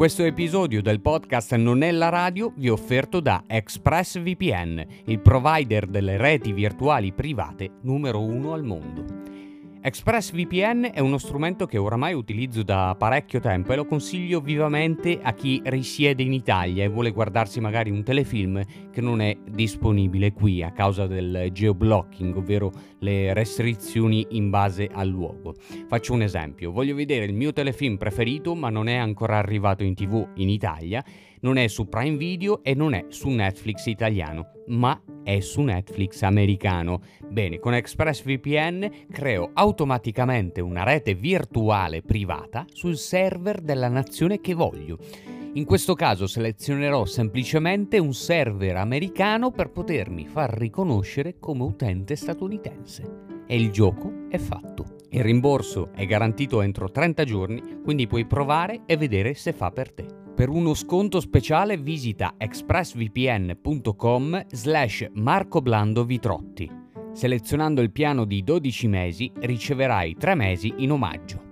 Questo episodio del podcast Non è la radio vi è offerto da ExpressVPN, il provider delle reti virtuali private numero uno al mondo. ExpressVPN è uno strumento che oramai utilizzo da parecchio tempo e lo consiglio vivamente a chi risiede in Italia e vuole guardarsi magari un telefilm che non è disponibile qui a causa del geoblocking, ovvero le restrizioni in base al luogo. Faccio un esempio, voglio vedere il mio telefilm preferito ma non è ancora arrivato in tv in Italia non è su Prime Video e non è su Netflix italiano, ma è su Netflix americano. Bene, con ExpressVPN creo automaticamente una rete virtuale privata sul server della nazione che voglio. In questo caso selezionerò semplicemente un server americano per potermi far riconoscere come utente statunitense. E il gioco è fatto. Il rimborso è garantito entro 30 giorni, quindi puoi provare e vedere se fa per te. Per uno sconto speciale visita expressvpn.com slash marcoblandovitrotti. Selezionando il piano di 12 mesi riceverai 3 mesi in omaggio.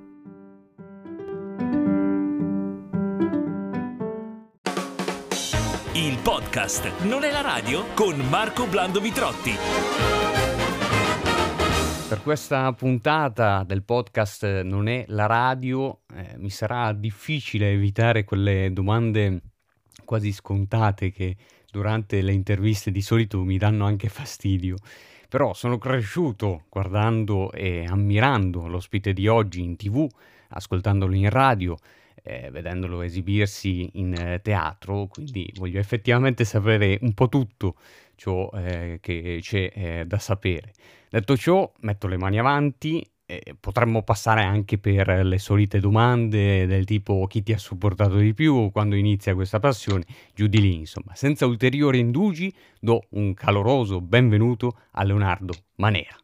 Il podcast Non è la radio con Marco Blando Vitrotti. Per questa puntata del podcast Non è la radio eh, mi sarà difficile evitare quelle domande quasi scontate che durante le interviste di solito mi danno anche fastidio. Però sono cresciuto guardando e ammirando l'ospite di oggi in tv, ascoltandolo in radio, eh, vedendolo esibirsi in eh, teatro, quindi voglio effettivamente sapere un po' tutto ciò eh, che c'è eh, da sapere. Detto ciò, metto le mani avanti potremmo passare anche per le solite domande del tipo chi ti ha supportato di più quando inizia questa passione, giù di lì, insomma. Senza ulteriori indugi, do un caloroso benvenuto a Leonardo Manera.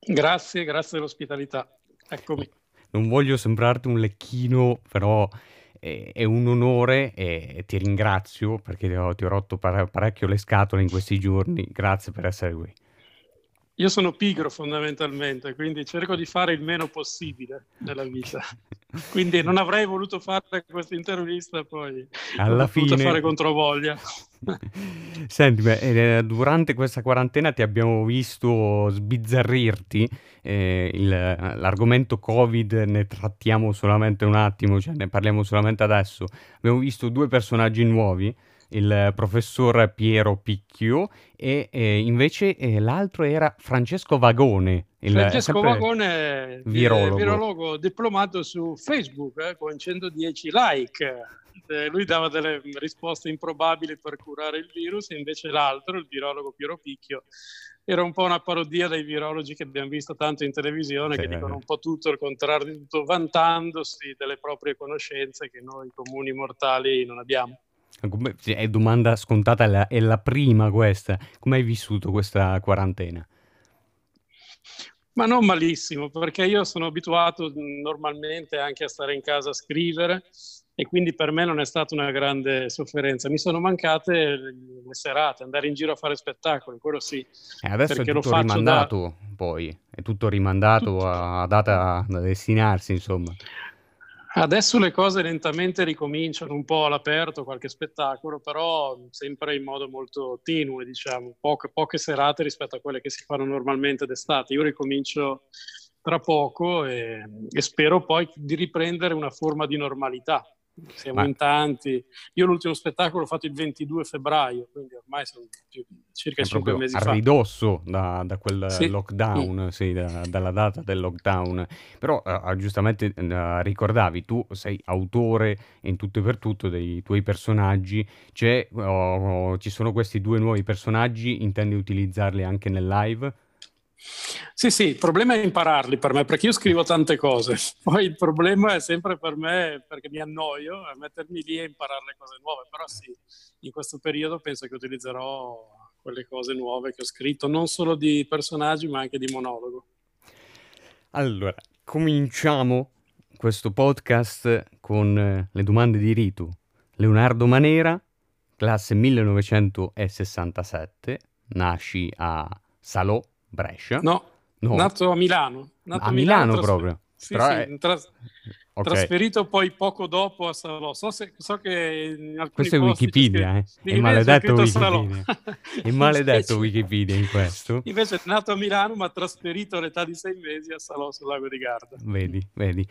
Grazie, grazie dell'ospitalità. Eccomi. Non voglio sembrarti un lecchino, però è un onore e ti ringrazio perché ti ho, ti ho rotto parecchio le scatole in questi giorni. Grazie per essere qui. Io sono pigro fondamentalmente, quindi cerco di fare il meno possibile nella vita. Quindi non avrei voluto fare questa intervista, poi alla fine fare controvoglia. Senti, beh, eh, durante questa quarantena ti abbiamo visto sbizzarrirti. Eh, il, l'argomento Covid ne trattiamo solamente un attimo, cioè ne parliamo solamente adesso. Abbiamo visto due personaggi nuovi il professor Piero Picchio e eh, invece eh, l'altro era Francesco Vagone. Il, Francesco Vagone, virologo. virologo diplomato su Facebook eh, con 110 like. Eh, lui dava delle risposte improbabili per curare il virus, e invece l'altro, il virologo Piero Picchio, era un po' una parodia dei virologi che abbiamo visto tanto in televisione, sì. che dicono un po' tutto il contrario di tutto, vantandosi delle proprie conoscenze che noi comuni mortali non abbiamo. È domanda scontata, è la, è la prima questa. Come hai vissuto questa quarantena? Ma non malissimo, perché io sono abituato normalmente anche a stare in casa a scrivere e quindi per me non è stata una grande sofferenza. Mi sono mancate le serate, andare in giro a fare spettacoli, quello sì. E adesso è tutto rimandato da... poi, è tutto rimandato tutto. a data da destinarsi, insomma. Adesso le cose lentamente ricominciano un po' all'aperto, qualche spettacolo, però sempre in modo molto tenue, diciamo, poche, poche serate rispetto a quelle che si fanno normalmente d'estate. Io ricomincio tra poco e, e spero poi di riprendere una forma di normalità, siamo Ma... in tanti. Io l'ultimo spettacolo l'ho fatto il 22 febbraio, quindi ormai sono circa è 5 mesi a fa. A ridosso da, da quel sì. lockdown, sì. Sì, da, dalla data del lockdown. Però uh, giustamente uh, ricordavi, tu sei autore in tutto e per tutto dei tuoi personaggi. Uh, ci sono questi due nuovi personaggi, intendi utilizzarli anche nel live? Sì, sì, il problema è impararli per me, perché io scrivo tante cose. Poi il problema è sempre per me, perché mi annoio, a mettermi lì e imparare le cose nuove. Però sì, in questo periodo penso che utilizzerò quelle cose nuove che ho scritto, non solo di personaggi, ma anche di monologo. Allora, cominciamo questo podcast con eh, le domande di Ritu. Leonardo Manera, classe 1967, nasci a Salò, Brescia. No, no. nato a Milano. Nato a Milano, Milano proprio. Sì, Però sì, tras- okay. trasferito poi poco dopo a Salò. So, se, so che in alcuni Questo è Wikipedia, eh? È maledetto Wikipedia. È maledetto Wikipedia in questo. Invece è nato a Milano ma trasferito all'età di sei mesi a Salò sul lago di Garda. Vedi, vedi.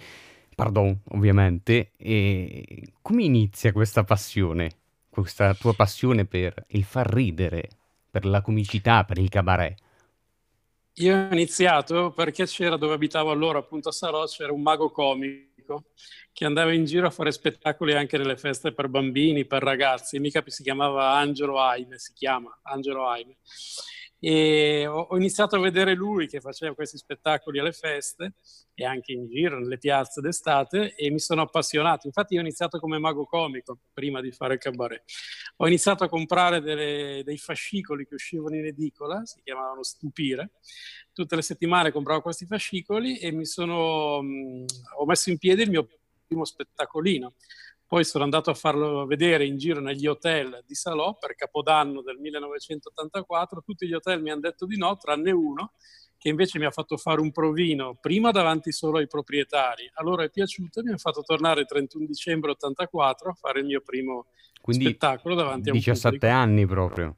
Pardon, ovviamente. E come inizia questa passione? Questa tua passione per il far ridere, per la comicità, per il cabaret? Io ho iniziato perché c'era dove abitavo allora, appunto a Sarò, c'era un mago comico che andava in giro a fare spettacoli anche nelle feste per bambini, per ragazzi. Mica si chiamava Angelo Aime, si chiama Angelo Aime e ho, iniziato a vedere lui che faceva questi spettacoli alle feste e anche in giro nelle piazze d'estate e mi sono appassionato. Infatti io ho iniziato come mago comico prima di fare il cabaret. Ho iniziato a comprare delle, dei fascicoli che uscivano in edicola, si chiamavano Stupire. Tutte le settimane compravo questi fascicoli e mi sono, mh, ho messo in piedi il mio primo spettacolino poi sono andato a farlo vedere in giro negli hotel di Salò per Capodanno del 1984. Tutti gli hotel mi hanno detto di no, tranne uno che invece mi ha fatto fare un provino prima davanti solo ai proprietari. A loro è piaciuto e mi ha fatto tornare il 31 dicembre 84 a fare il mio primo Quindi spettacolo davanti a un 17 anni proprio.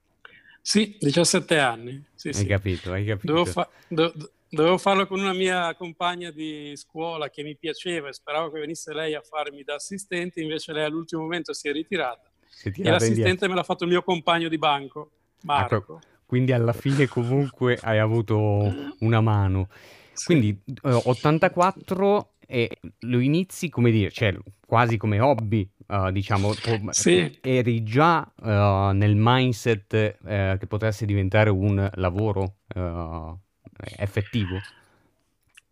Sì, 17 anni. Sì, hai sì. capito, hai capito. Fa- do- Dovevo farlo con una mia compagna di scuola che mi piaceva e speravo che venisse lei a farmi da assistente, invece lei all'ultimo momento si è ritirata. Si e l'assistente indietro. me l'ha fatto il mio compagno di banco, Marco. Ecco, quindi alla fine comunque hai avuto una mano. Sì. Quindi eh, 84 e lo inizi come dire, cioè quasi come hobby, uh, diciamo, sì. eri già uh, nel mindset uh, che potesse diventare un lavoro effettivo?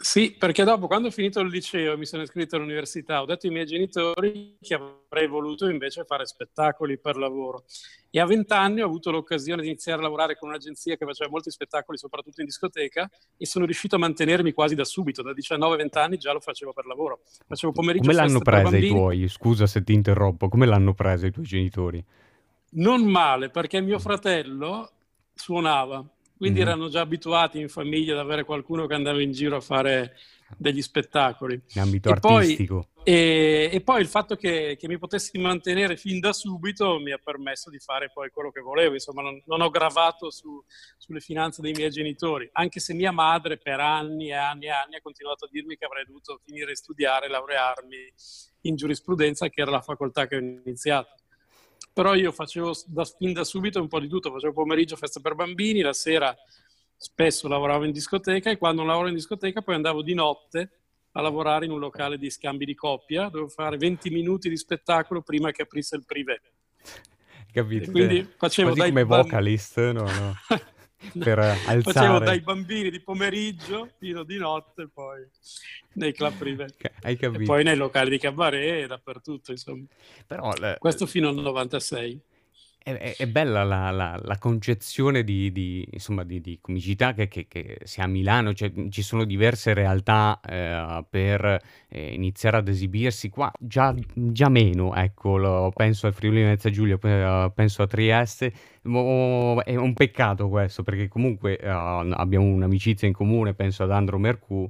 Sì, perché dopo, quando ho finito il liceo e mi sono iscritto all'università, ho detto ai miei genitori che avrei voluto invece fare spettacoli per lavoro. E a vent'anni ho avuto l'occasione di iniziare a lavorare con un'agenzia che faceva molti spettacoli, soprattutto in discoteca, e sono riuscito a mantenermi quasi da subito. Da 19-20 anni già lo facevo per lavoro. Facevo pomeriggio Come l'hanno presa i tuoi? Scusa se ti interrompo. Come l'hanno presa i tuoi genitori? Non male, perché mio fratello suonava quindi mm-hmm. erano già abituati in famiglia ad avere qualcuno che andava in giro a fare degli spettacoli. In ambito e artistico. Poi, e, e, poi il fatto che, che, mi potessi mantenere fin da subito mi ha permesso di fare poi quello che volevo, insomma non, non ho gravato su, sulle finanze dei miei genitori, anche se mia madre per anni e anni e anni ha continuato a dirmi che avrei dovuto finire di studiare, laurearmi in giurisprudenza, che era la facoltà che ho iniziato però io facevo da, fin da subito un po' di tutto, facevo pomeriggio festa per bambini, la sera spesso lavoravo in discoteca e quando lavoravo in discoteca poi andavo di notte a lavorare in un locale di scambi di coppia, dovevo fare 20 minuti di spettacolo prima che aprisse il privé. Capito? E quindi facevo Quasi dai come vocalist, no, no. per alzare. Facevo dai bambini di pomeriggio fino di notte poi nei club privé. Hai capito. E poi nei locali di cabaret e dappertutto, insomma. Però, le... Questo fino al 96 è, è bella la, la, la concezione di, di, insomma, di, di comicità che, che, che si ha a Milano, cioè, ci sono diverse realtà eh, per eh, iniziare ad esibirsi qua, già, già meno, ecco, lo, penso al Friuli Venezia Giulia, penso a Trieste, oh, è un peccato questo perché comunque eh, abbiamo un'amicizia in comune, penso ad Andro Mercù,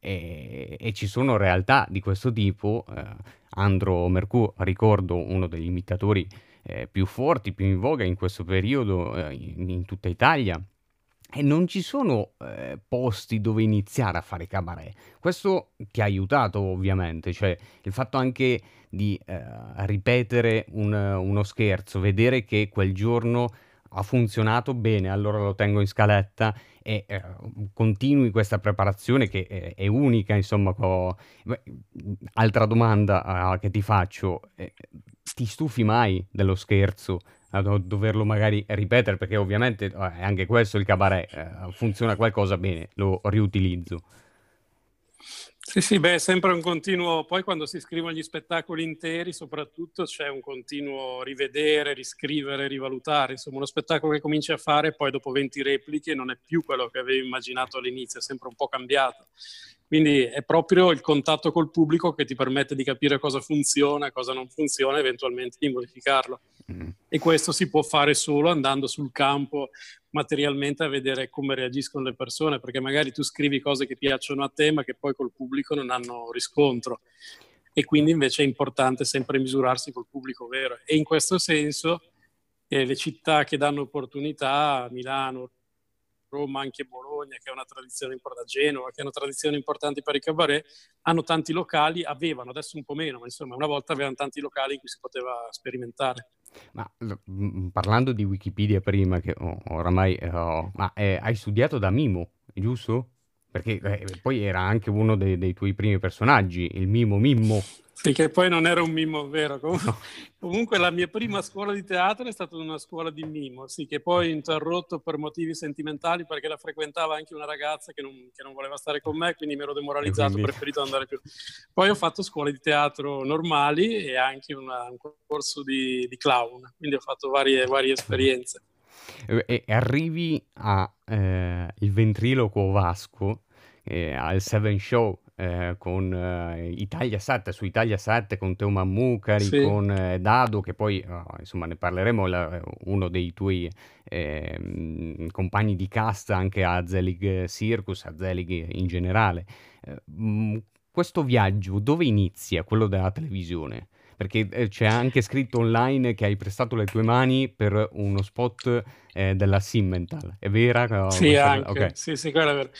e, e, ci sono realtà di questo tipo. Eh, Andro Mercù, ricordo uno degli imitatori eh, più forti, più in voga in questo periodo eh, in, in, tutta Italia. E non ci sono eh, posti dove iniziare a fare cabaret. Questo ti ha aiutato ovviamente, cioè il fatto anche di eh, ripetere un, uno scherzo, vedere che quel giorno ha funzionato bene, allora lo tengo in scaletta e eh, continui questa preparazione che è, è unica, insomma. Co... Altra domanda uh, che ti faccio, eh, ti stufi mai dello scherzo a doverlo magari ripetere perché ovviamente eh, anche questo il cabaret eh, funziona qualcosa bene, lo riutilizzo. Sì, sì, beh, è sempre un continuo, poi quando si scrivono gli spettacoli interi soprattutto c'è un continuo rivedere, riscrivere, rivalutare, insomma uno spettacolo che cominci a fare poi dopo 20 repliche non è più quello che avevi immaginato all'inizio, è sempre un po' cambiato. Quindi è proprio il contatto col pubblico che ti permette di capire cosa funziona, cosa non funziona, eventualmente di modificarlo. Mm. E questo si può fare solo andando sul campo materialmente a vedere come reagiscono le persone, perché magari tu scrivi cose che piacciono a te, ma che poi col pubblico non hanno riscontro. E quindi invece è importante sempre misurarsi col pubblico vero. E in questo senso eh, le città che danno opportunità, Milano, Roma, anche Bologna, che ha una tradizione importante, Genova, che hanno tradizioni importanti per i cabaret, hanno tanti locali, avevano, adesso un po' meno, ma insomma una volta avevano tanti locali in cui si poteva sperimentare. Ma mm, parlando di Wikipedia prima, che oramai, oh, ma eh, hai studiato da Mimo, giusto? Perché eh, poi era anche uno dei, dei tuoi primi personaggi, il Mimo Mimmo. Sì, che poi non era un mimo vero. Comunque, no. comunque, la mia prima scuola di teatro è stata una scuola di mimo, sì, che poi ho interrotto per motivi sentimentali perché la frequentava anche una ragazza che non, che non voleva stare con me, quindi mi ero demoralizzato, quindi... ho preferito andare più. Poi ho fatto scuole di teatro normali e anche una, un corso di, di, clown, quindi ho fatto varie, varie esperienze. E arrivi al eh, ventriloquo Vasco, eh, al Seven Show eh, con eh, Italia 7, su Italia 7 con Teo Mammucari, sì. con eh, Dado, che poi oh, insomma ne parleremo, la, uno dei tuoi ehm, compagni di cast anche a Zelig Circus, a Zelig in generale. mh, mm, questo viaggio dove inizia, quello della televisione? Perché eh, c'è anche scritto online che hai prestato le tue mani per uno spot eh, della Simmental, è vera? Sì, anche. Okay. Sì, sì, quello è vero.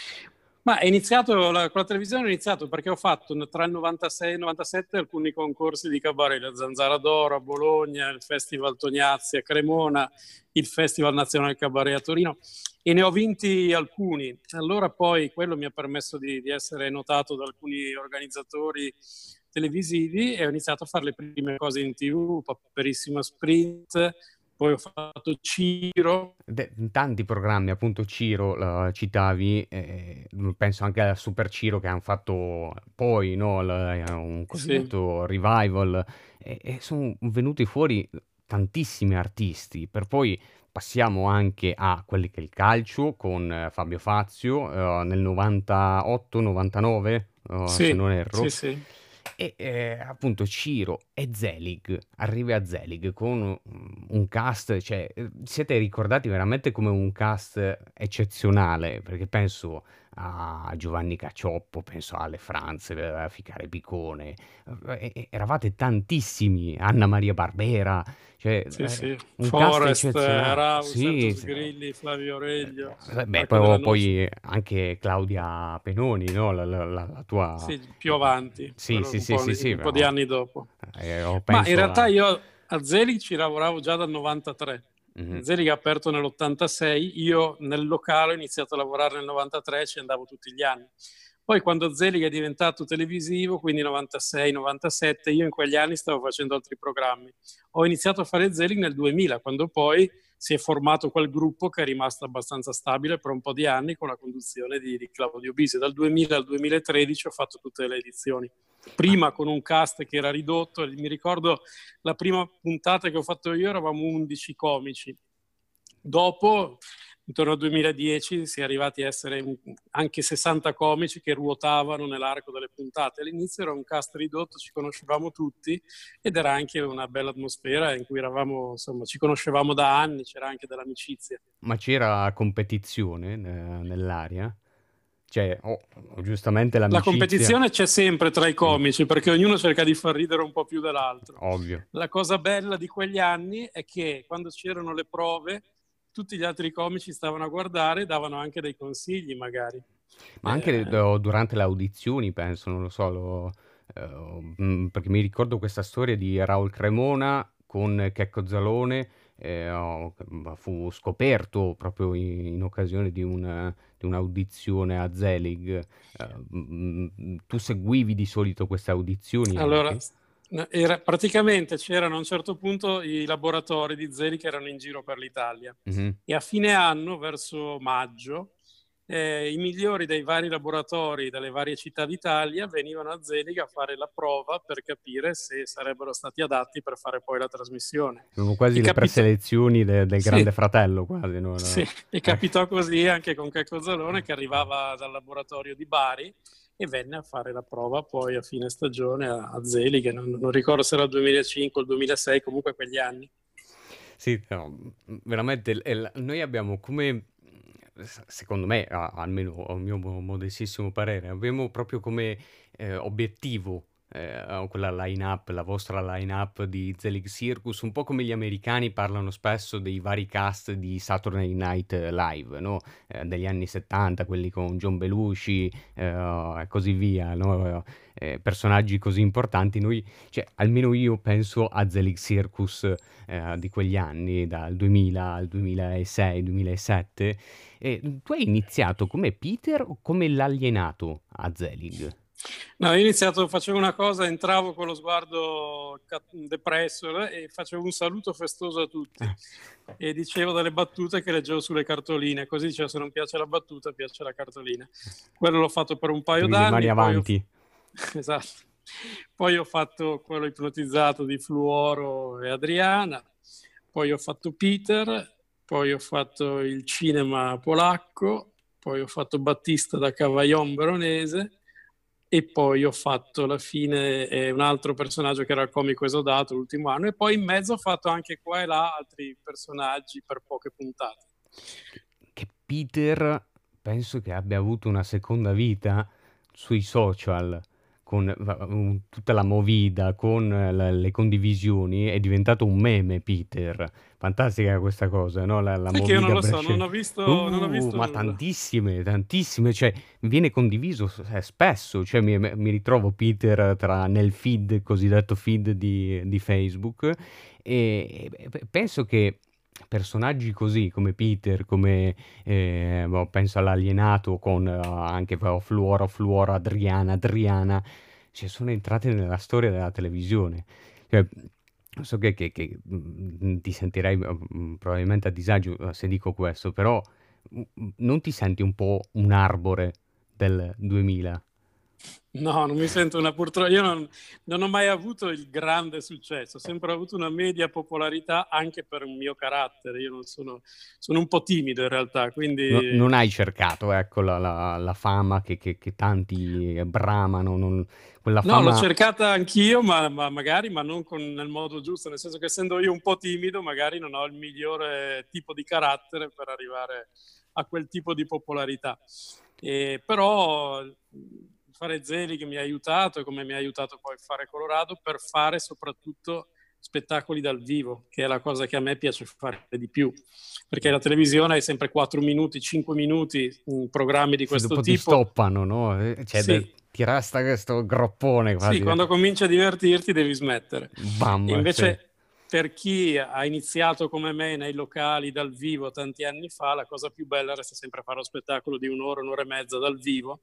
Ma è iniziato, la, con la televisione è iniziato perché ho fatto tra il 96 e il 97 alcuni concorsi di cabaret, la Zanzara d'Oro a Bologna, il Festival Tognazzi a Cremona, il Festival Nazionale Cabaret a Torino e ne ho vinti alcuni. Allora poi quello mi ha permesso di, di essere notato da alcuni organizzatori televisivi e ho iniziato a fare le prime cose in tv, Paperissima Sprint, poi ho fatto Ciro. De- tanti programmi, appunto Ciro uh, citavi, eh, penso anche a Super Ciro che hanno fatto poi no, l- un cosiddetto sì. revival e, e sono venuti fuori tantissimi artisti, per poi passiamo anche a quelli che è il calcio con Fabio Fazio uh, nel 98-99, uh, sì, se non erro. Sì, sì. E eh, appunto Ciro e Zelig, arrivi a Zelig con un cast, cioè siete ricordati veramente come un cast eccezionale, perché penso a Giovanni Cacioppo, penso alle Franze, a Ficare Picone, eravate tantissimi, Anna Maria Barbera, cioè, sì, sì. un Forest, Raus, sì, sì. Grilli, Flavio Reglio. Eh, beh, poi, poi, anche Claudia Penoni, no? la, la, la, tua... Sì, più avanti. Sì, sì, sì, sì, sì, un po' di anni dopo. Eh, Ma in realtà io a Zelig ci lavoravo già dal 93. Mm-hmm. Zelig ha aperto nell'86, io nel locale ho iniziato a lavorare nel 93 e ci andavo tutti gli anni. Poi quando Zelig è diventato televisivo, quindi 96-97, io in quegli anni stavo facendo altri programmi. Ho iniziato a fare Zelig nel 2000, quando poi si è formato quel gruppo che è rimasto abbastanza stabile per un po' di anni con la conduzione di, di Claudio Bisi. Dal 2000 al 2013 ho fatto tutte le edizioni. Prima con un cast che era ridotto, mi ricordo la prima puntata che ho fatto io eravamo 11 comici. Dopo intorno al 2010 si è arrivati a essere anche 60 comici che ruotavano nell'arco delle puntate. All'inizio era un cast ridotto, ci conoscevamo tutti ed era anche una bella atmosfera in cui eravamo, insomma, ci conoscevamo da anni, c'era anche dell'amicizia. Ma c'era competizione nell'aria? Cioè, oh, giustamente l'amicizia... La competizione c'è sempre tra i comici perché ognuno cerca di far ridere un po' più dell'altro. Ovvio. La cosa bella di quegli anni è che quando c'erano le prove tutti gli altri comici stavano a guardare e davano anche dei consigli magari. Ma anche eh... durante le audizioni, penso, non lo so, lo, eh, perché mi ricordo questa storia di Raul Cremona con Checco Zalone, eh, oh, fu scoperto proprio in, in occasione di, una, di, un'audizione a Zelig. Eh, tu seguivi di solito queste audizioni? Allora, anche? Era, praticamente c'erano a un certo punto i laboratori di Zeli che erano in giro per l'Italia mm-hmm. e a fine anno, verso maggio, eh, i migliori dei vari laboratori delle varie città d'Italia venivano a Zelig a fare la prova per capire se sarebbero stati adatti per fare poi la trasmissione. Sono quasi e le capito... preselezioni de- del Grande sì. Fratello, quasi. No? Sì, e capitò così anche con Checco Zalone che arrivava dal laboratorio di Bari e venne a fare la prova poi a fine stagione a, a Zelig, non, non ricordo se era il 2005 o il 2006, comunque quegli anni. Sì, no, veramente noi abbiamo come, secondo me, almeno a mio modestissimo parere, abbiamo proprio come eh, obiettivo eh, quella line-up, la vostra line-up di Zelig Circus, un po' come gli americani parlano spesso dei vari cast di Saturday Night Live, no? eh, degli anni 70, quelli con John Belushi eh, e così via, no? Eh, personaggi così importanti, noi, cioè, almeno io penso a Zelig Circus eh, di quegli anni, dal 2000 al 2006-2007, e tu hai iniziato come Peter o come l'alienato a Zelig? No, io ho iniziato, facevo una cosa, entravo con lo sguardo depresso eh, e facevo un saluto festoso a tutti e dicevo delle battute che leggevo sulle cartoline, così dicevo se non piace la battuta piace la cartolina. Quello l'ho fatto per un paio Quindi d'anni. Mani avanti. Ho... esatto. Poi ho fatto quello ipnotizzato di Fluoro e Adriana, poi ho fatto Peter, poi ho fatto il cinema polacco, poi ho fatto Battista da Cavaillon veronese e poi ho fatto alla fine eh, un altro personaggio che era il comico esodato l'ultimo anno e poi in mezzo ho fatto anche qua e là altri personaggi per poche puntate. Che Peter penso che abbia avuto una seconda vita sui social con tutta la movida, con la, le condivisioni, è diventato un meme Peter. Fantastica questa cosa, no? La, la movida io non lo so, non ho visto, uh, non ho visto ma tantissime, tantissime, cioè viene condiviso eh, spesso, cioè mi, mi, ritrovo Peter tra, nel feed, cosiddetto feed di, di Facebook e penso che personaggi così come Peter, come eh, boh, penso all'alienato con uh, anche oh, Fluoro, Fluoro, Adriana, Adriana, cioè, sono entrate nella storia della televisione. Cioè, so che, che, che mm, ti sentirei mh, mm, probabilmente a disagio uh, se dico questo, però mm, non ti senti un po' un arbore del 2000? No, non mi sento una purtroppo. Io non, non, ho mai avuto il grande successo, ho sempre avuto una media popolarità anche per un mio carattere. Io non sono, sono un po' timido in realtà, quindi... No, non hai cercato, ecco, la, la, la fama che, che, che, tanti bramano. Non, quella fama... No, l'ho cercata anch'io, ma, ma magari ma non con, nel modo giusto, nel senso che essendo io un po' timido, magari non ho il migliore tipo di carattere per arrivare a quel tipo di popolarità. E, però fare Zeli che mi ha aiutato e come mi ha aiutato poi a fare Colorado per fare soprattutto spettacoli dal vivo, che è la cosa che a me piace fare di più, perché la televisione è sempre 4 minuti, 5 minuti, in programmi di questo sì, dopo tipo. ti stoppano, no? Eh, cioè, sì. ti resta questo groppone quasi. Sì, quando cominci a divertirti devi smettere. Bam, invece sì. per chi ha iniziato come me nei locali dal vivo tanti anni fa, la cosa più bella resta sempre fare lo spettacolo di un'ora, un'ora e mezza dal vivo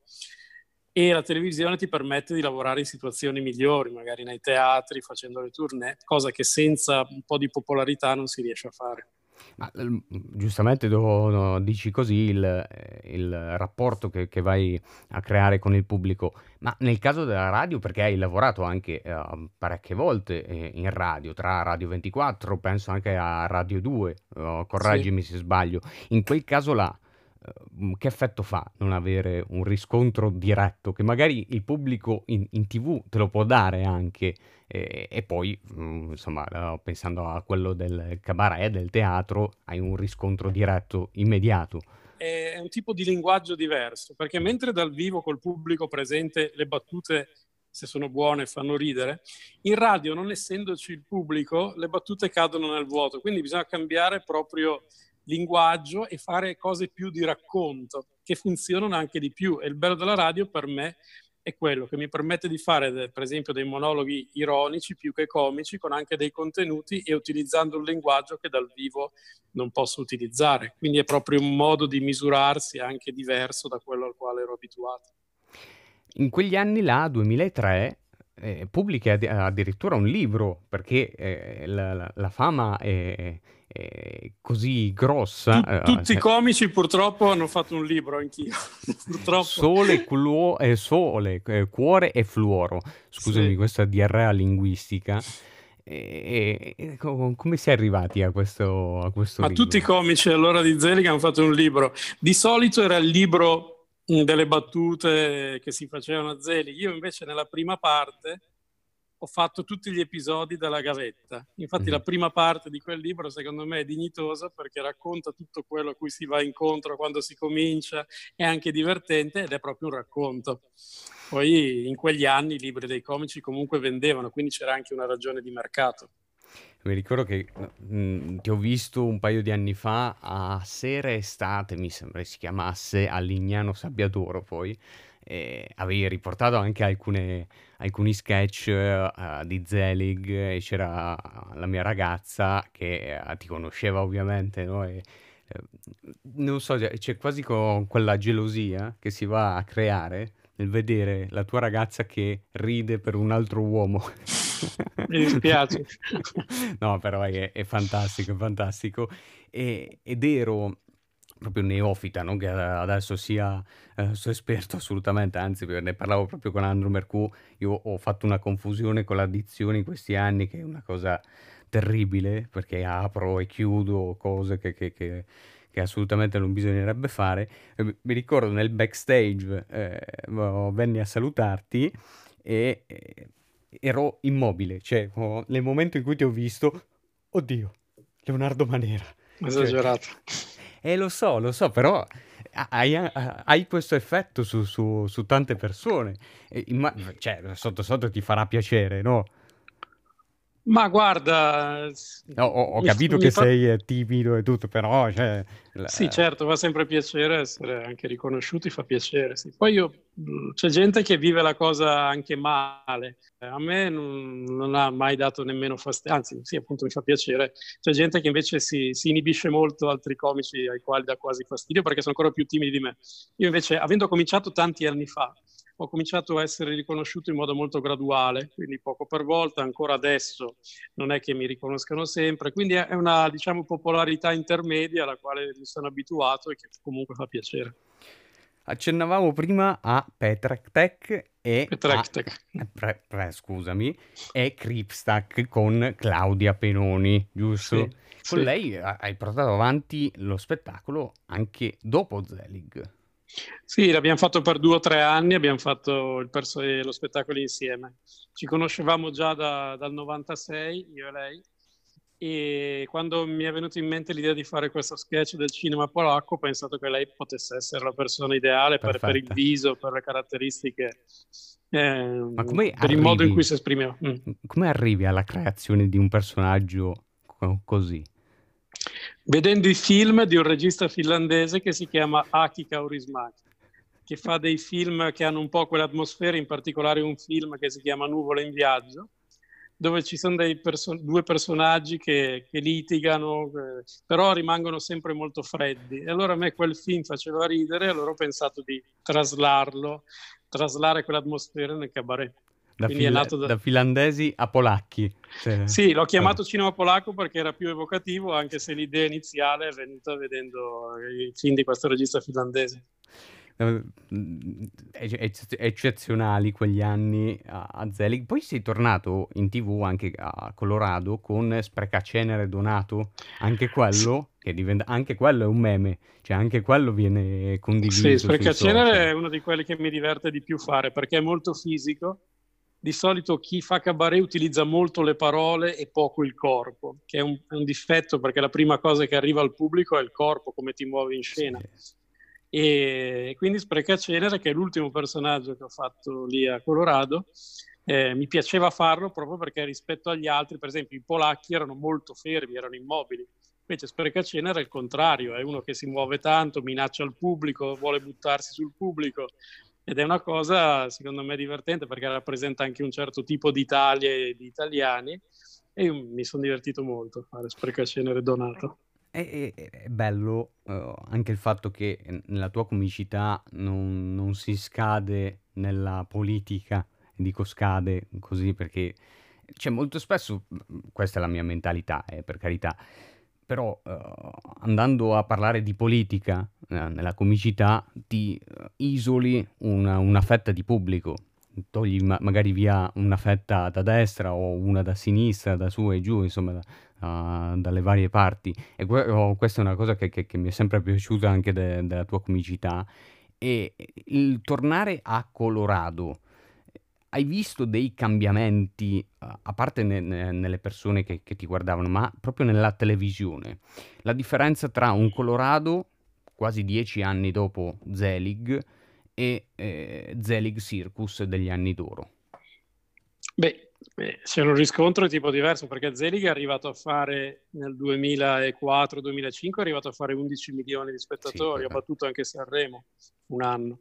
e la televisione ti permette di lavorare in situazioni migliori, magari nei teatri, facendo le tournée, cosa che senza un po' di popolarità non si riesce a fare. Ma ehm, giustamente do, no, dici così il, eh, il rapporto che, che, vai a creare con il pubblico, ma nel caso della radio, perché hai lavorato anche eh, parecchie volte eh, in radio, tra Radio 24, penso anche a Radio 2, oh, correggimi sì. se sbaglio, in quel caso là Uhm, che effetto fa non avere un riscontro diretto che magari il pubblico in, in tv te lo può dare anche e, e poi mhmm, insomma pensando a quello del cabaret, del teatro, hai un riscontro diretto immediato. È un tipo di linguaggio diverso perché mentre dal vivo col pubblico presente le battute se sono buone fanno ridere, in radio non essendoci il pubblico le battute cadono nel vuoto, quindi bisogna cambiare proprio linguaggio e fare cose più di racconto che funzionano anche di più. E il bello della radio per me è quello che mi permette di fare, per esempio, dei monologhi ironici più che comici, con anche dei contenuti e utilizzando un linguaggio che dal vivo non posso utilizzare. Quindi è proprio un modo di misurarsi anche diverso da quello al quale ero abituato. In quegli anni là, 2003, eh, pubblichi addirittura un libro perché eh, la, la, la, fama è, è, così grossa. Tu, eh, tutti i comici purtroppo hanno fatto un libro, anch'io. purtroppo. Sole, cluo, eh, sole eh, cuore e fluoro. Scusami sì. questa diarrea linguistica. E, e, come si è arrivati a questo, a questo Ma libro? tutti i comici allora di Zelig hanno fatto un libro. Di solito era il libro delle battute che si facevano a Zeli. Io invece nella prima parte ho fatto tutti gli episodi della gavetta. Infatti mm-hmm. la prima parte di quel libro secondo me è dignitosa perché racconta tutto quello a cui si va incontro quando si comincia, è anche divertente ed è proprio un racconto. Poi in quegli anni i libri dei comici comunque vendevano, quindi c'era anche una ragione di mercato. Mi ricordo che mh, mm, ti ho visto un paio di anni fa a Sera Estate, mi sembra si chiamasse, a Lignano Sabbiadoro poi, e avevi riportato anche alcune, alcuni sketch uh, di Zelig e c'era la mia ragazza che uh, ti conosceva ovviamente, no? E, uh, non so, c'è quasi con quella gelosia che si va a creare nel vedere la tua ragazza che ride per un altro uomo. Mi dispiace. no, però è, è fantastico, è fantastico. E, ed ero proprio neofita, non che adesso sia eh, esperto assolutamente, anzi ne parlavo proprio con Andrew Mercù, io ho fatto una confusione con l'addizione in questi anni che è una cosa terribile perché apro e chiudo cose che, che, che, che assolutamente non bisognerebbe fare. Mi ricordo nel backstage eh, venni a salutarti e eh, ero immobile, cioè oh, nel momento in cui ti ho visto, oddio, Leonardo Manera. Esagerato. Cioè, eh, lo so, lo so, però hai, hai questo effetto su, su, su tante persone. Imma- cioè, sotto sotto ti farà piacere, no? Ma guarda, no, ho, ho, capito mi, che fa... sei timido e tutto, però... Cioè, sì, certo, fa sempre piacere essere anche riconosciuti, fa piacere. Sì. Poi io, c'è gente che vive la cosa anche male, a me non, non ha mai dato nemmeno fastidio, anzi sì, appunto mi fa piacere. C'è gente che invece si, si inibisce molto, altri comici ai quali dà quasi fastidio perché sono ancora più timidi di me. Io invece, avendo cominciato tanti anni fa, ho cominciato a essere riconosciuto in modo molto graduale, quindi poco per volta, ancora adesso non è che mi riconoscano sempre, quindi è una diciamo, popolarità intermedia alla quale mi sono abituato e che comunque fa piacere. Accennavamo prima a Petrek Tech e. A, eh, pre, pre, scusami, e Cripstack con Claudia Penoni, giusto? Sì, con sì. lei hai portato avanti lo spettacolo anche dopo Zelig. Sì, l'abbiamo fatto per due o tre anni, abbiamo fatto perso- lo spettacolo insieme. Ci conoscevamo già da, dal 96, io e lei, e quando mi è venuto in mente l'idea di fare questo sketch del cinema polacco ho pensato che lei potesse essere la persona ideale per, per il viso, per le caratteristiche, eh, per arrivi, il modo in cui si esprimeva. Mm. Come arrivi alla creazione di un personaggio così? Vedendo i film di un regista finlandese che si chiama Aki Kaurismäki, che fa dei film che hanno un po' quell'atmosfera, in particolare un film che si chiama Nuvole in viaggio, dove ci sono perso- due personaggi che, che litigano, eh, però rimangono sempre molto freddi. E allora a me quel film faceva ridere, allora ho pensato di traslarlo, traslare quell'atmosfera nel cabaret. Da, fil- da... da, finlandesi a polacchi. Cioè... Sì, l'ho chiamato cinema polacco perché era più evocativo, anche se l'idea iniziale è venuta vedendo i film di questo regista finlandese. Eccezionali quegli anni a Zelig. Poi sei tornato in tv anche a Colorado con Sprecacenere Donato, anche quello, che diventa, anche quello è un meme, cioè anche quello viene condiviso. Sì, Sprecacenere è uno di quelli che mi diverte di più fare perché è molto fisico di solito chi fa cabaret utilizza molto le parole e poco il corpo, che è un, è un, difetto perché la prima cosa che arriva al pubblico è il corpo, come ti muovi in scena. Sì. E quindi Spreca Cenere, che è l'ultimo personaggio che ho fatto lì a Colorado, eh, mi piaceva farlo proprio perché rispetto agli altri, per esempio i polacchi erano molto fermi, erano immobili. Invece Spreca Cenere è il contrario, è uno che si muove tanto, minaccia il pubblico, vuole buttarsi sul pubblico, ed è una cosa secondo me divertente perché rappresenta anche un certo tipo di Italia e di italiani. E io mi sono divertito molto a fare Sprecacenere Donato. È, è, è bello uh, anche il fatto che nella tua comicità non, non si scade nella politica, dico scade così perché cioè, molto spesso, questa è la mia mentalità, eh, per carità, però uh, andando a parlare di politica uh, nella comicità ti uh, isoli una, una, fetta di pubblico, togli ma- magari via una fetta da destra o una da sinistra, da su e giù, insomma da, dalle varie parti. E que- oh, questa è una cosa che, che, che, mi è sempre piaciuta anche de- della tua comicità. E il tornare a Colorado, hai visto dei cambiamenti, a parte ne- ne- nelle persone che, che ti guardavano, ma proprio nella televisione? La differenza tra un Colorado, quasi dieci anni dopo Zelig, e eh, Zelig Circus degli anni d'oro? Beh, c'è un riscontro tipo diverso perché Zelig è arrivato a fare nel 2004-2005 è arrivato a fare 11 milioni di spettatori, Sì, ha battuto anche Sanremo un anno.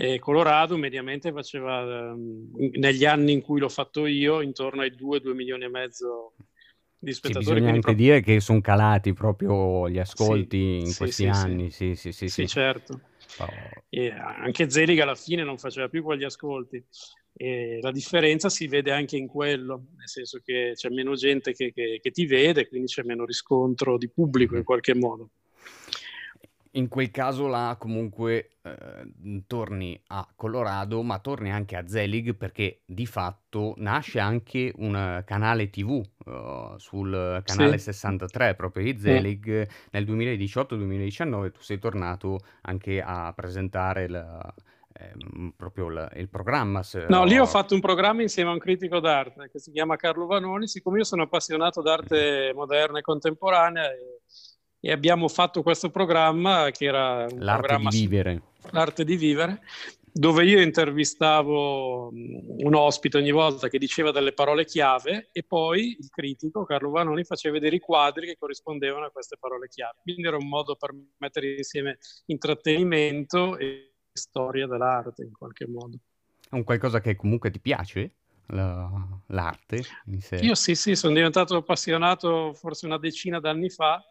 E Colorado mediamente faceva ehm, negli anni in cui l'ho fatto io intorno ai 2-2 milioni e mezzo di Sì, spettatori. bisogna quindi anche proprio- dire che sono calati proprio gli ascolti in sì, questi sì, sì. anni, sì, sì, sì, Sì, sì. certo. E anche Zelig alla fine non faceva più quegli ascolti. E la differenza si vede anche in quello, nel senso che c'è meno gente che, che- che ti vede, quindi c'è meno riscontro di pubblico in qualche modo. In quel caso là comunque eh, torni a Colorado, ma torni anche a Zelig perché di fatto nasce anche un eh, canale TV eh, sul canale Sì. 63 proprio di Zelig. Nel 2018-2019 tu sei tornato anche a presentare il, ehm, proprio il, il programma. se- No, lì ho fatto un programma insieme a un critico d'arte che si chiama Carlo Vanoni, siccome io sono appassionato d'arte moderna e contemporanea e, e abbiamo fatto questo programma che era un L'arte programma di su- vivere. L'arte di vivere, dove io intervistavo un ospite ogni volta che diceva delle parole chiave e poi il critico Carlo Vanoni faceva vedere i quadri che corrispondevano a queste parole chiave. Quindi era un modo per mettere insieme intrattenimento e storia dell'arte in qualche modo. È un qualcosa che comunque ti piace? La- l'arte? Io sì, sì, sono diventato appassionato forse una decina d'anni fa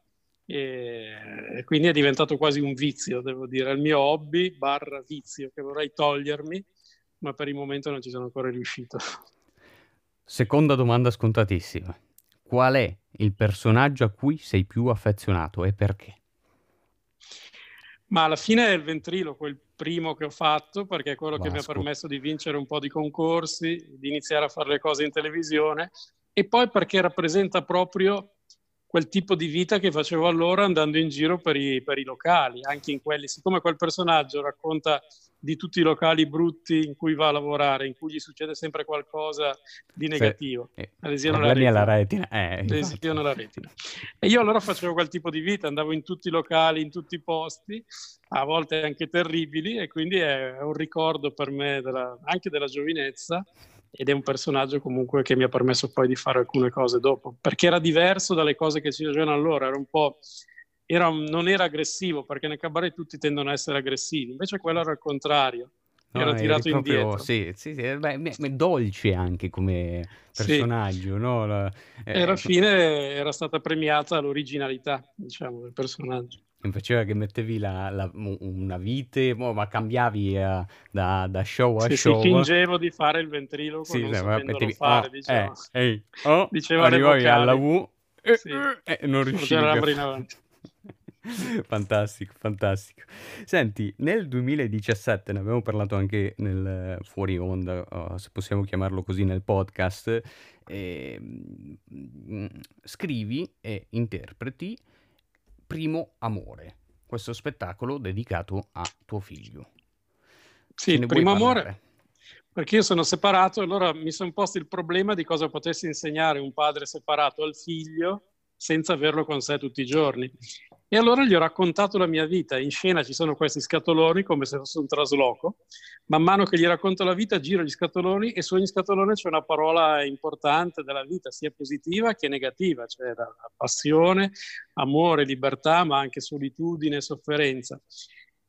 e quindi è diventato quasi un vizio, devo dire, il mio hobby barra vizio che vorrei togliermi, ma per il momento non ci sono ancora riuscito. Seconda domanda scontatissima. Qual è il personaggio a cui sei più affezionato e perché? Ma alla fine è il ventriloquo, il primo che ho fatto, perché è quello che mi ha Vasco. permesso di vincere un po' di concorsi, di iniziare a fare le cose in televisione e poi perché rappresenta proprio quel tipo di vita che facevo allora andando in giro per i, per i locali, anche in quelli, siccome quel personaggio racconta di tutti i locali brutti in cui va a lavorare, in cui gli succede sempre qualcosa di negativo. Eh, Lesione alla problemi alla retina. retina. Eh. Lesione alla retina. E io allora facevo quel tipo di vita, andavo in tutti i locali, in tutti i posti, a volte anche terribili, e quindi è un ricordo per me della- anche della giovinezza ed è un personaggio comunque che mi ha permesso poi di fare alcune cose dopo, perché era diverso dalle cose che si facevano allora, era un po'... era non era aggressivo, perché nel cabaret tutti tendono a essere aggressivi, invece quello era il contrario, No, era tirato proprio- indietro. Sì, sì, sì, eh, beh, dolce anche come Sì. personaggio, no? La- eh, E alla fine era stata premiata l'originalità, diciamo, del personaggio. Mi faceva che mettevi la- la- una vite, ma cambiavi eh, da, da show a Sì, sì, show. fingevo di fare il ventriloquo, Sì, non sì, mettevi, fare, oh, diciamo. eh, ehi, oh, Diceva arrivavi alla V e Sì. eh, non riuscivi. Fantastico, fantastico. Senti, nel 2017, ne abbiamo parlato anche nel eh, fuori onda, oh, se possiamo chiamarlo così, nel podcast, mm, scrivi e interpreti Primo Amore, questo spettacolo dedicato a tuo figlio. Sì, primo amore, perché io sono separato, allora mi sono posto il problema di cosa potesse insegnare un padre separato al figlio senza averlo con sé tutti i giorni. E allora gli ho raccontato la mia vita. In scena ci sono questi scatoloni come se fosse un trasloco. Man mano che gli racconto la vita, giro gli scatoloni e su ogni scatolone c'è una parola importante della vita, sia positiva che negativa. La la passione, amore, libertà, ma anche solitudine, sofferenza.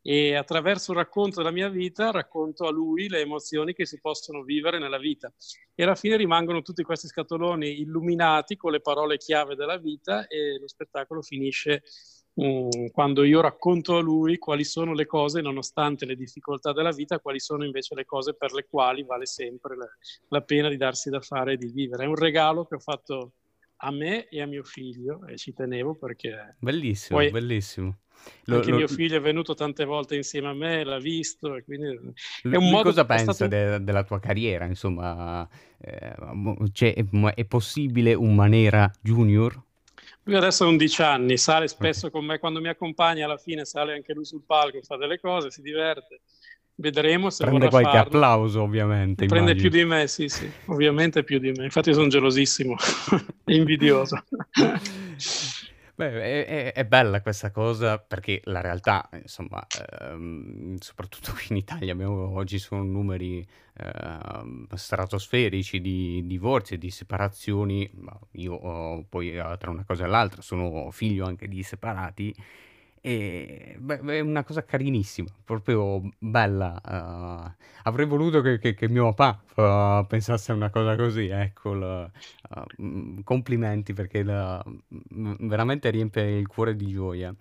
E attraverso il racconto della mia vita racconto a lui le emozioni che si possono vivere nella vita. E alla fine rimangono tutti questi scatoloni illuminati con le parole chiave della vita e lo spettacolo finisce mm, quando io racconto a lui quali sono le cose, nonostante le difficoltà della vita, quali sono invece le cose per le quali vale sempre la, la pena di darsi da fare e di vivere. È un regalo che ho fatto a me e a mio figlio e ci tenevo perché Bellissimo, Poi- bellissimo. Lo- anche lo- mio figlio è venuto tante volte insieme a me, l'ha visto e quindi è un modo cosa è pensa stato- de- della tua carriera? Insomma, eh, mo- c'è- è possibile un Manera Junior? Lui adesso ha 11 anni, sale spesso con me quando mi accompagna, alla fine sale anche lui sul palco, fa delle cose, si diverte. Vedremo se prende qualche farlo. applauso, ovviamente. Prende immagino. più di me, sì, sì, ovviamente più di me. Infatti sono gelosissimo e invidioso. Beh, è, è- bella questa cosa perché la realtà, insomma, ehm, soprattutto qui in Italia abbiamo, oggi sono numeri ehm, stratosferici di divorzi e di separazioni. Io poi tra una cosa e l'altra sono figlio anche di separati e beh, è una cosa carinissima, proprio bella. eh. avrei voluto che, che- che mio papà eh, pensasse a una cosa così, ecco. la- mm, complimenti perché la- mm, veramente riempie il cuore di gioia.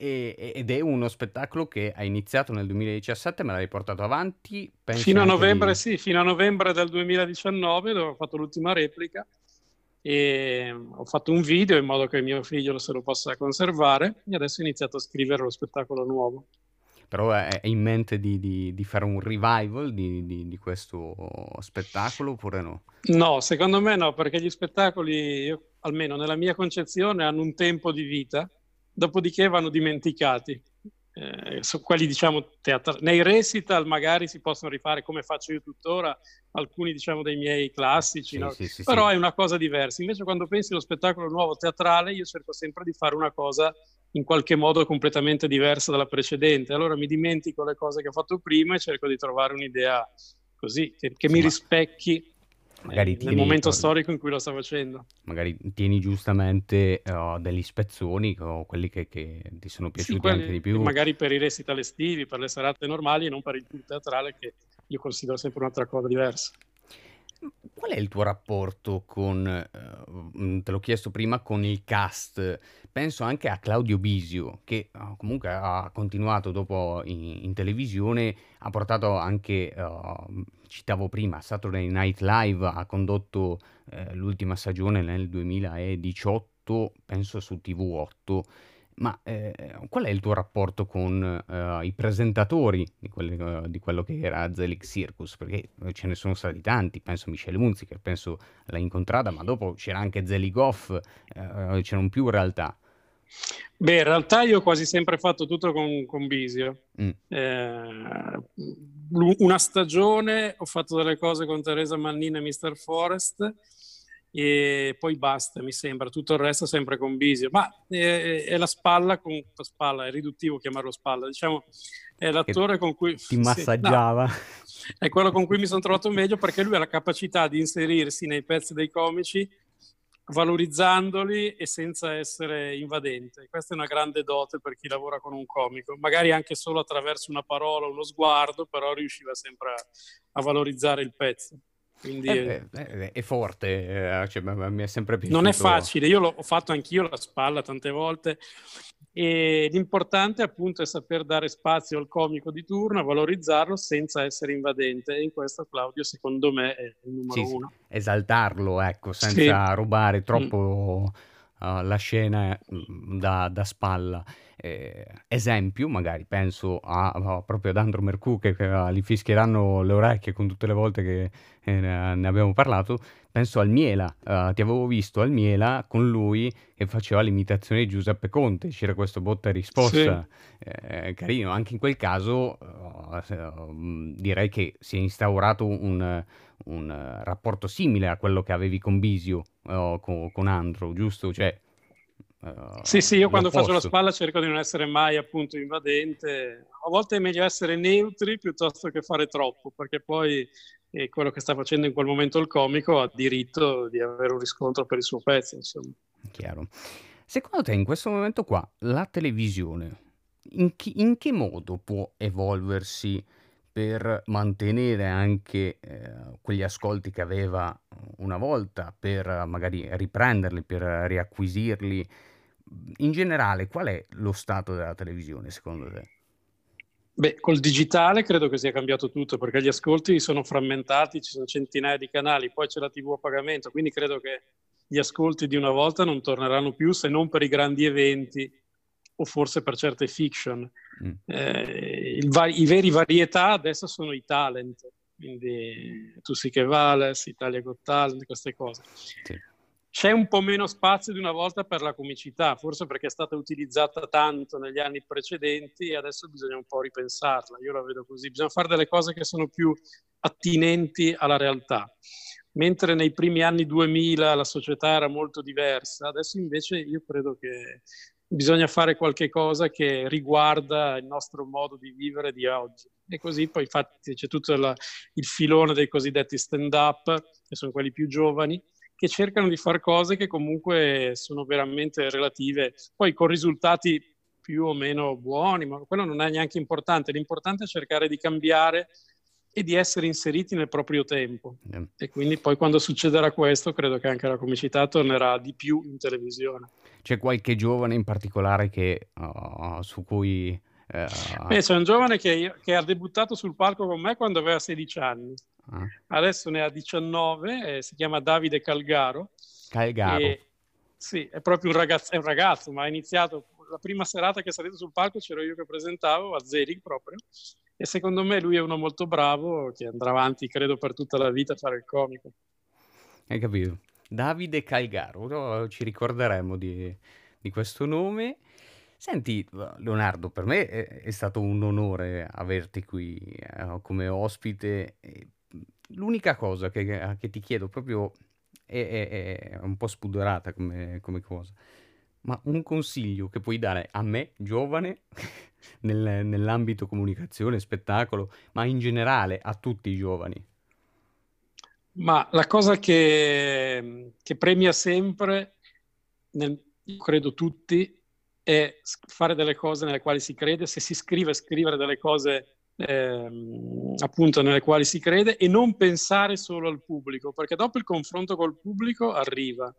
E- ed è uno spettacolo che ha iniziato nel 2017, me l'hai portato avanti. Fino a novembre, di- sì, fino a novembre del 2019 dove ho fatto l'ultima replica e ho fatto un video in modo che mio figlio se lo possa conservare e adesso ho iniziato a scrivere lo spettacolo nuovo. Però è, in mente di, di- di fare un revival di, di- di questo spettacolo oppure no? No, secondo me no, perché gli spettacoli, io- almeno nella mia concezione, hanno un tempo di vita, dopodiché vanno dimenticati. Eh, su quelli, diciamo, teatra- nei recital magari si possono rifare come faccio io tuttora, alcuni, diciamo, dei miei classici, Sì, no? sì, sì, però è una cosa diversa. Invece quando pensi allo spettacolo nuovo teatrale, io cerco sempre di fare una cosa in qualche modo completamente diversa dalla precedente. Allora mi dimentico le cose che ho fatto prima e cerco di trovare un'idea così, che, che mi rispecchi magari nel momento storico in cui lo sto facendo. Magari tieni giustamente eh, degli spezzoni o quelli che, che ti sono Sì, piaciuti quelli- anche di più. magari per i recital estivi, per le serate normali e non per il tour teatrale che io considero sempre un'altra cosa diversa. Qual è il tuo rapporto con, eh, te l'ho chiesto prima, con il cast? Penso anche a Claudio Bisio, che eh, comunque ha continuato dopo in, in televisione, ha portato anche, eh, citavo prima, Saturday Night Live, ha condotto eh, l'ultima stagione nel 2018, penso su TV8. Ma eh, qual è il tuo rapporto con eh, i presentatori di, quelle- eh, di quello che era Zelig Circus? Perché eh, ce ne sono stati tanti, penso a Michele Hunziker, penso l'hai incontrata, ma dopo c'era anche Zeligoff, eh, c'erano più in realtà. Beh, in realtà io ho quasi sempre fatto tutto con, con Bisio. Mm. Eh, una stagione ho fatto delle cose con Teresa Mannina e Mr. Forest e poi basta, mi sembra. Tutto il resto sempre con Bisio. Ma è, è la spalla con la spalla, è riduttivo chiamarlo spalla. Diciamo, è l'attore con cui Ti sì, no, massaggiava. è quello con cui mi sono trovato meglio perché lui ha la capacità di inserirsi nei pezzi dei comici valorizzandoli e senza essere invadente. Questa è una grande dote per chi lavora con un comico, magari anche solo attraverso una parola, uno sguardo, però riusciva sempre a, a valorizzare il pezzo. Quindi beh, eh, è forte, eh, cioè, mi è sempre piaciuto. non è facile, io l'ho ho fatto anch'io la spalla tante volte e l'importante appunto è saper dare spazio al comico di turno, valorizzarlo senza essere invadente e in questo Claudio secondo me è il numero Sì, sì, uno. esaltarlo, ecco, Sì. senza rubare Mm. troppo uh, la scena mm, da, da spalla. Eh, esempio, magari penso a, a- proprio ad Andro Mercù che, che, uh, gli fischieranno le orecchie con tutte le volte che eh, ne abbiamo parlato. Penso al Miela, uh, ti avevo visto al Miela con lui che faceva l'imitazione di Giuseppe Conte, c'era questo botta e risposta eh, carino. Anche in quel caso uh, direi che si è instaurato un, un eh, rapporto simile a quello che avevi con Bisio o con, con Andro, giusto? Cioè, eh, Sì, sì, io quando faccio la spalla cerco di non essere mai appunto invadente. A volte è meglio essere neutri piuttosto che fare troppo, perché poi eh, quello che sta facendo in quel momento il comico ha diritto di avere un riscontro per il suo pezzo, insomma. Chiaro. Secondo te in questo momento qua la televisione in, chi- in che modo può evolversi per mantenere anche eh, quegli ascolti che aveva una volta, per eh, magari riprenderli, per riacquisirli? In generale, qual è lo stato della televisione secondo te? Beh, col digitale credo che sia cambiato tutto perché gli ascolti sono frammentati, ci sono centinaia di canali, poi c'è la TV a pagamento, quindi credo che gli ascolti di una volta non torneranno più se non per i grandi eventi o forse per certe fiction. Mm. Eh, va- I veri varietà adesso sono i talent, quindi Tu sì che vales, Italia Got Talent, queste cose. Sì. c'è un po' meno spazio di una volta per la comicità, forse perché è stata utilizzata tanto negli anni precedenti e adesso bisogna un po' ripensarla. Io la vedo così, bisogna fare delle cose che sono più attinenti alla realtà. Mentre nei primi anni 2000 la società era molto diversa, adesso invece io credo che bisogna fare qualche cosa che riguarda il nostro modo di vivere di oggi. E così poi infatti c'è tutto la, il filone dei cosiddetti stand-up, che sono quelli più giovani, che cercano di fare cose che comunque sono veramente relative, poi con risultati più o meno buoni, ma quello non è neanche importante. L'importante è cercare di cambiare e di essere inseriti nel proprio tempo. Yeah. E quindi poi quando succederà questo, credo che anche la comicità tornerà di più in televisione. C'è qualche giovane in particolare che, uh, su cui... Uh... Beh, c'è un giovane che, che, ha debuttato sul palco con me quando aveva 16 anni. Ah. Adesso ne ha 19, eh, si chiama Davide Calgaro. Calgaro. E, sì, è proprio un ragazzo, è un ragazzo, ma ha iniziato la prima serata che è salito sul palco c'ero io che presentavo, a Zelig proprio, e secondo me lui è uno molto bravo che andrà avanti, credo, per tutta la vita a fare il comico. Hai capito? Davide Calgaro, ci ricorderemo di, di questo nome. Senti, Leonardo, per me è, è stato un onore averti qui eh, come ospite. L'unica cosa che, che ti chiedo proprio è, è, è, un po' spudorata come, come cosa, ma un consiglio che puoi dare a me, giovane, nel- nell'ambito comunicazione, spettacolo, ma in generale a tutti i giovani? Ma la cosa che, che premia sempre, nel, credo tutti, è fare delle cose nelle quali si crede, se si scrive, scrivere delle cose ehm, appunto nelle quali si crede e non pensare solo al pubblico, perché dopo il confronto col pubblico arriva.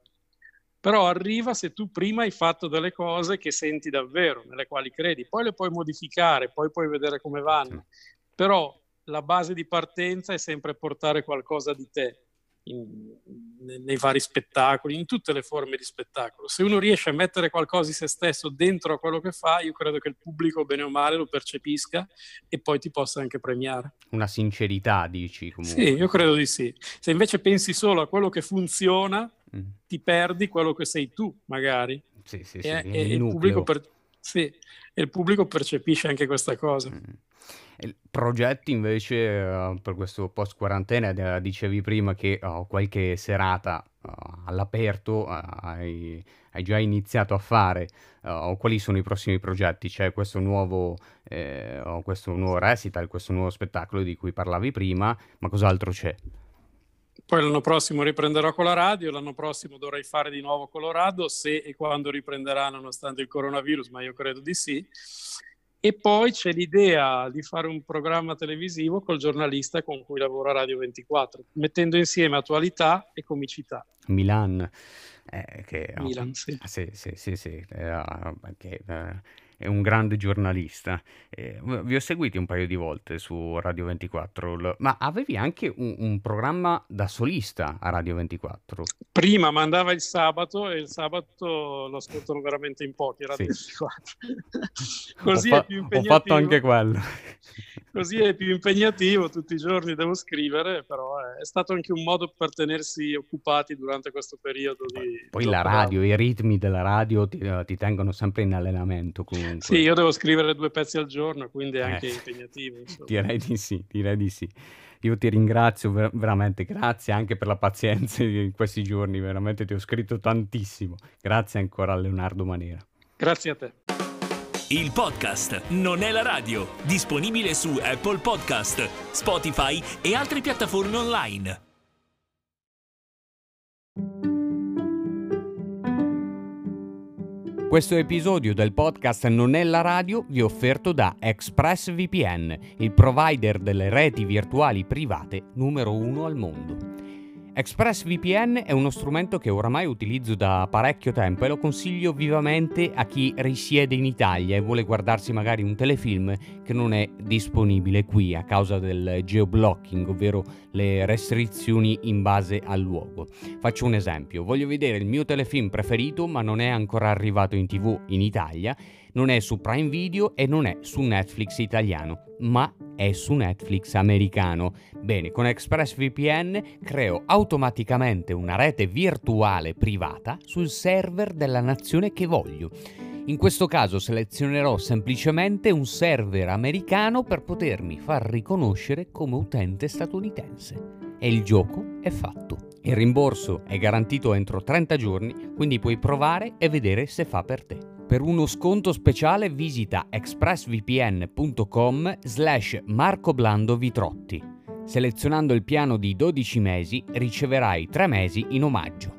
Però arriva se tu prima hai fatto delle cose che senti davvero, nelle quali credi, poi le puoi modificare, poi puoi vedere come vanno, però la base di partenza è sempre portare qualcosa di te in, nei vari spettacoli, in tutte le forme di spettacolo. Se uno riesce a mettere qualcosa di se stesso dentro a quello che fa, io credo che il pubblico, bene o male, lo percepisca e poi ti possa anche premiare. Una sincerità, dici comunque. Sì, io credo di sì. Se invece pensi solo a quello che funziona, mm. ti perdi quello che sei tu, magari. Sì, sì, sì. E, e il, pubblico per... sì, e il pubblico percepisce anche questa cosa. Mm. Progetti invece uh, per questo post quarantena, uh, dicevi prima che uh, qualche serata all'aperto hai, hai, già iniziato a fare. quali sono i prossimi progetti? C'è questo nuovo, eh, questo nuovo recital, questo nuovo spettacolo di cui parlavi prima, ma cos'altro c'è? Poi l'anno prossimo riprenderò con la radio, l'anno prossimo dovrei fare di nuovo Colorado, se e quando riprenderà nonostante il coronavirus, ma io credo di sì. E poi c'è l'idea di fare un programma televisivo col giornalista con cui lavoro a Radio 24, mettendo insieme attualità e comicità. Milan. Eh, che, Milan, sì. Sì, sì, sì, sì eh, che, eh, è un grande giornalista. Eh, vi ho seguiti un paio di volte su Radio 24, ma avevi anche un, un programma da solista a Radio 24? Prima mandava il sabato e il sabato lo ascoltano veramente in pochi, Radio sì. 24. Così fa- è più impegnativo. Ho fatto anche quello. Così è più impegnativo, tutti i giorni devo scrivere, però è stato anche un modo per tenersi occupati durante questo periodo di... Poi la radio, i ritmi della radio ti, ti tengono sempre in allenamento comunque comunque. Sì, io devo scrivere due pezzi al giorno, quindi è anche eh, impegnativo. Insomma. Direi di sì, direi di sì. Io ti ringrazio ver- veramente, grazie anche per la pazienza in questi giorni, veramente ti ho scritto tantissimo. Grazie ancora a Leonardo Manera. Grazie a te. Il podcast non è la radio, disponibile su Apple Podcast, Spotify e altre piattaforme online. Questo episodio del podcast Non è la radio vi è offerto da ExpressVPN, il provider delle reti virtuali private numero uno al mondo. ExpressVPN è uno strumento che oramai utilizzo da parecchio tempo e lo consiglio vivamente a chi risiede in Italia e vuole guardarsi magari un telefilm che non è disponibile qui a causa del geoblocking, ovvero le restrizioni in base al luogo. Faccio un esempio, voglio vedere il mio telefilm preferito ma non è ancora arrivato in tv in Italia Non è su Prime Video e non è su Netflix italiano, ma è su Netflix americano. Bene, con ExpressVPN creo automaticamente una rete virtuale privata sul server della nazione che voglio. In questo caso selezionerò semplicemente un server americano per potermi far riconoscere come utente statunitense. E il gioco è fatto. Il rimborso è garantito entro 30 giorni, quindi puoi provare e vedere se fa per te. Per uno sconto speciale visita expressvpn.com slash marcoblandovitrotti. Selezionando il piano di 12 mesi riceverai 3 mesi in omaggio.